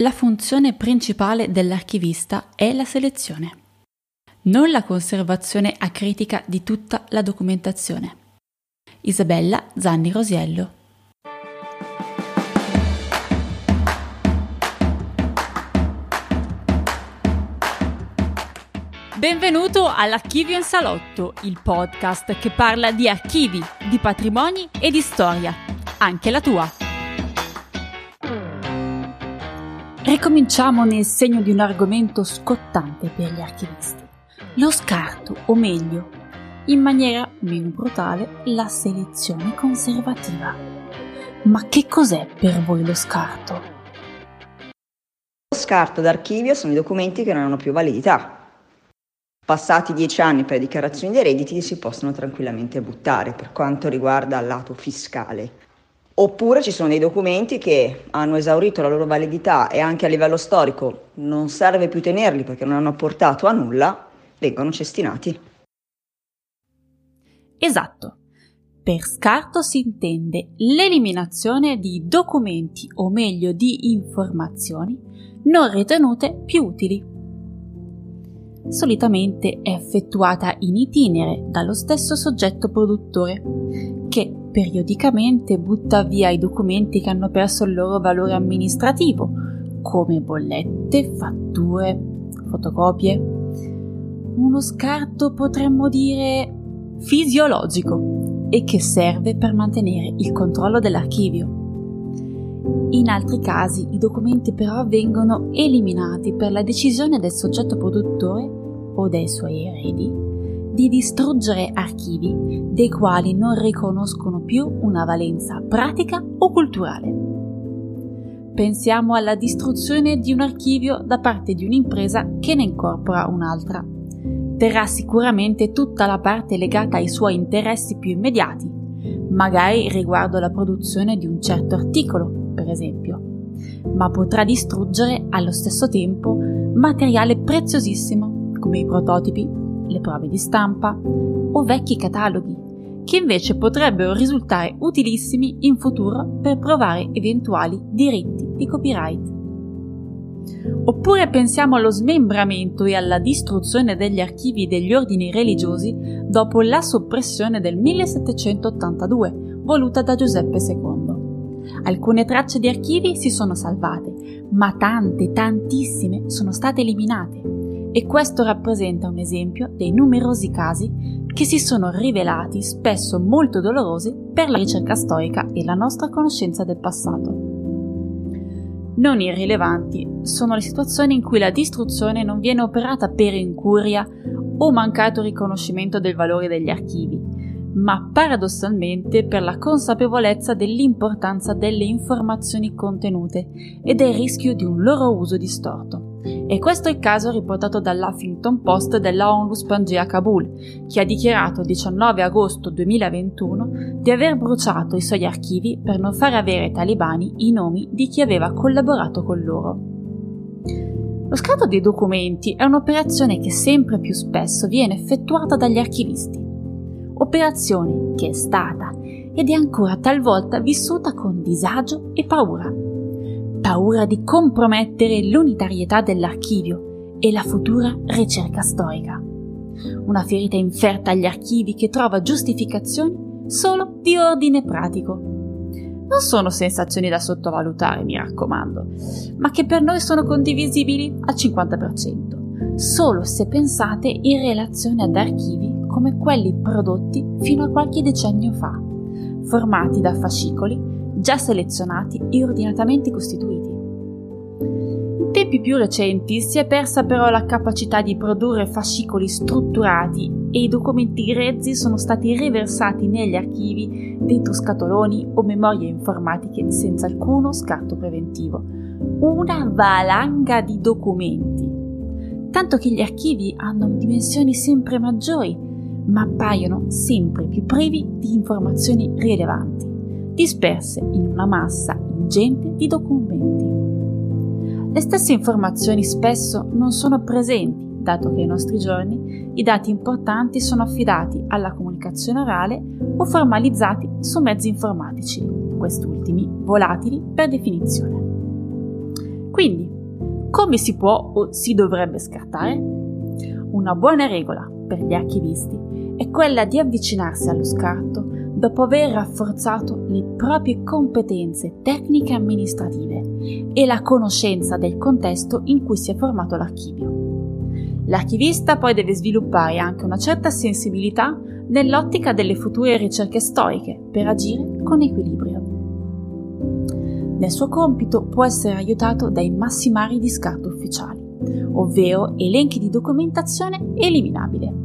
La funzione principale dell'archivista è la selezione, non la conservazione acritica di tutta la documentazione. Isabella Zanni Rosiello Benvenuto all'Archivio in Salotto, il podcast che parla di archivi, di patrimoni e di storia, anche la tua. Ricominciamo nel segno di un argomento scottante per gli archivisti, lo scarto, o meglio, in maniera meno brutale, la selezione conservativa. Ma che cos'è per voi lo scarto? Lo scarto d'archivio sono i documenti che non hanno più validità, Passati dieci anni per dichiarazioni dei redditi si possono tranquillamente buttare per quanto riguarda il lato fiscale. Oppure ci sono dei documenti che hanno esaurito la loro validità e anche a livello storico non serve più tenerli perché non hanno portato a nulla, vengono cestinati. Esatto. Per scarto si intende l'eliminazione di documenti o meglio di informazioni non ritenute più utili solitamente è effettuata in itinere dallo stesso soggetto produttore, che periodicamente butta via i documenti che hanno perso il loro valore amministrativo, come bollette, fatture, fotocopie. Uno scarto potremmo dire fisiologico e che serve per mantenere il controllo dell'archivio. In altri casi i documenti però vengono eliminati per la decisione del soggetto produttore o dei suoi eredi di distruggere archivi dei quali non riconoscono più una valenza pratica o culturale. Pensiamo alla distruzione di un archivio da parte di un'impresa che ne incorpora un'altra. Terrà sicuramente tutta la parte legata ai suoi interessi più immediati, magari riguardo la produzione di un certo articolo per esempio, ma potrà distruggere allo stesso tempo materiale preziosissimo come i prototipi, le prove di stampa o vecchi cataloghi, che invece potrebbero risultare utilissimi in futuro per provare eventuali diritti di copyright. Oppure pensiamo allo smembramento e alla distruzione degli archivi degli ordini religiosi dopo la soppressione del 1782, voluta da Giuseppe II. Alcune tracce di archivi si sono salvate, ma tante, tantissime sono state eliminate e questo rappresenta un esempio dei numerosi casi che si sono rivelati spesso molto dolorosi per la ricerca storica e la nostra conoscenza del passato. Non irrilevanti sono le situazioni in cui la distruzione non viene operata per incuria o mancato riconoscimento del valore degli archivi, ma paradossalmente per la consapevolezza dell'importanza delle informazioni contenute e del rischio di un loro uso distorto. E questo è il caso riportato dall'Huffington Post della Onlus Pangea Kabul, che ha dichiarato il 19 agosto 2021 di aver bruciato i suoi archivi per non far avere ai talebani i nomi di chi aveva collaborato con loro. Lo scatto dei documenti è un'operazione che sempre più spesso viene effettuata dagli archivisti operazione che è stata ed è ancora talvolta vissuta con disagio e paura. Paura di compromettere l'unitarietà dell'archivio e la futura ricerca storica. Una ferita inferta agli archivi che trova giustificazioni solo di ordine pratico. Non sono sensazioni da sottovalutare, mi raccomando, ma che per noi sono condivisibili al 50%, solo se pensate in relazione ad archivi come quelli prodotti fino a qualche decennio fa, formati da fascicoli già selezionati e ordinatamente costituiti. In tempi più recenti si è persa però la capacità di produrre fascicoli strutturati e i documenti grezzi sono stati riversati negli archivi dentro scatoloni o memorie informatiche senza alcuno scarto preventivo. Una valanga di documenti. Tanto che gli archivi hanno dimensioni sempre maggiori ma appaiono sempre più privi di informazioni rilevanti, disperse in una massa ingente di documenti. Le stesse informazioni spesso non sono presenti, dato che ai nostri giorni i dati importanti sono affidati alla comunicazione orale o formalizzati su mezzi informatici, quest'ultimi volatili per definizione. Quindi, come si può o si dovrebbe scartare? Una buona regola per gli archivisti è quella di avvicinarsi allo scarto dopo aver rafforzato le proprie competenze tecniche e amministrative e la conoscenza del contesto in cui si è formato l'archivio. L'archivista poi deve sviluppare anche una certa sensibilità nell'ottica delle future ricerche storiche per agire con equilibrio. Nel suo compito può essere aiutato dai massimari di scarto ufficiali, ovvero elenchi di documentazione eliminabile,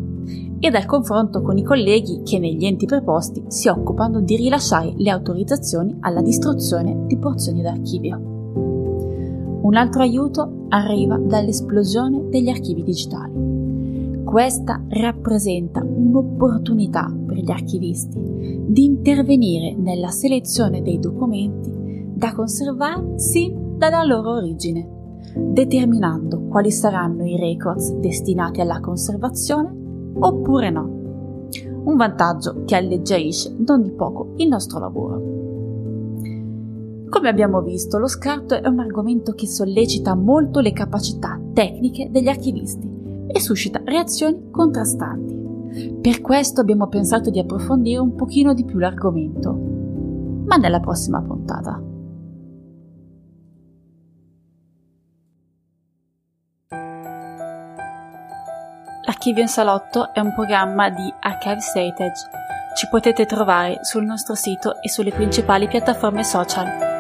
e dal confronto con i colleghi che negli enti preposti si occupano di rilasciare le autorizzazioni alla distruzione di porzioni d'archivio. Un altro aiuto arriva dall'esplosione degli archivi digitali. Questa rappresenta un'opportunità per gli archivisti di intervenire nella selezione dei documenti da conservare sin dalla loro origine, determinando quali saranno i records destinati alla conservazione oppure no. Un vantaggio che alleggerisce non di poco il nostro lavoro. Come abbiamo visto, lo scarto è un argomento che sollecita molto le capacità tecniche degli archivisti e suscita reazioni contrastanti. Per questo abbiamo pensato di approfondire un pochino di più l'argomento, ma nella prossima puntata. Archivio in Salotto è un programma di Archives Heritage. Ci potete trovare sul nostro sito e sulle principali piattaforme social.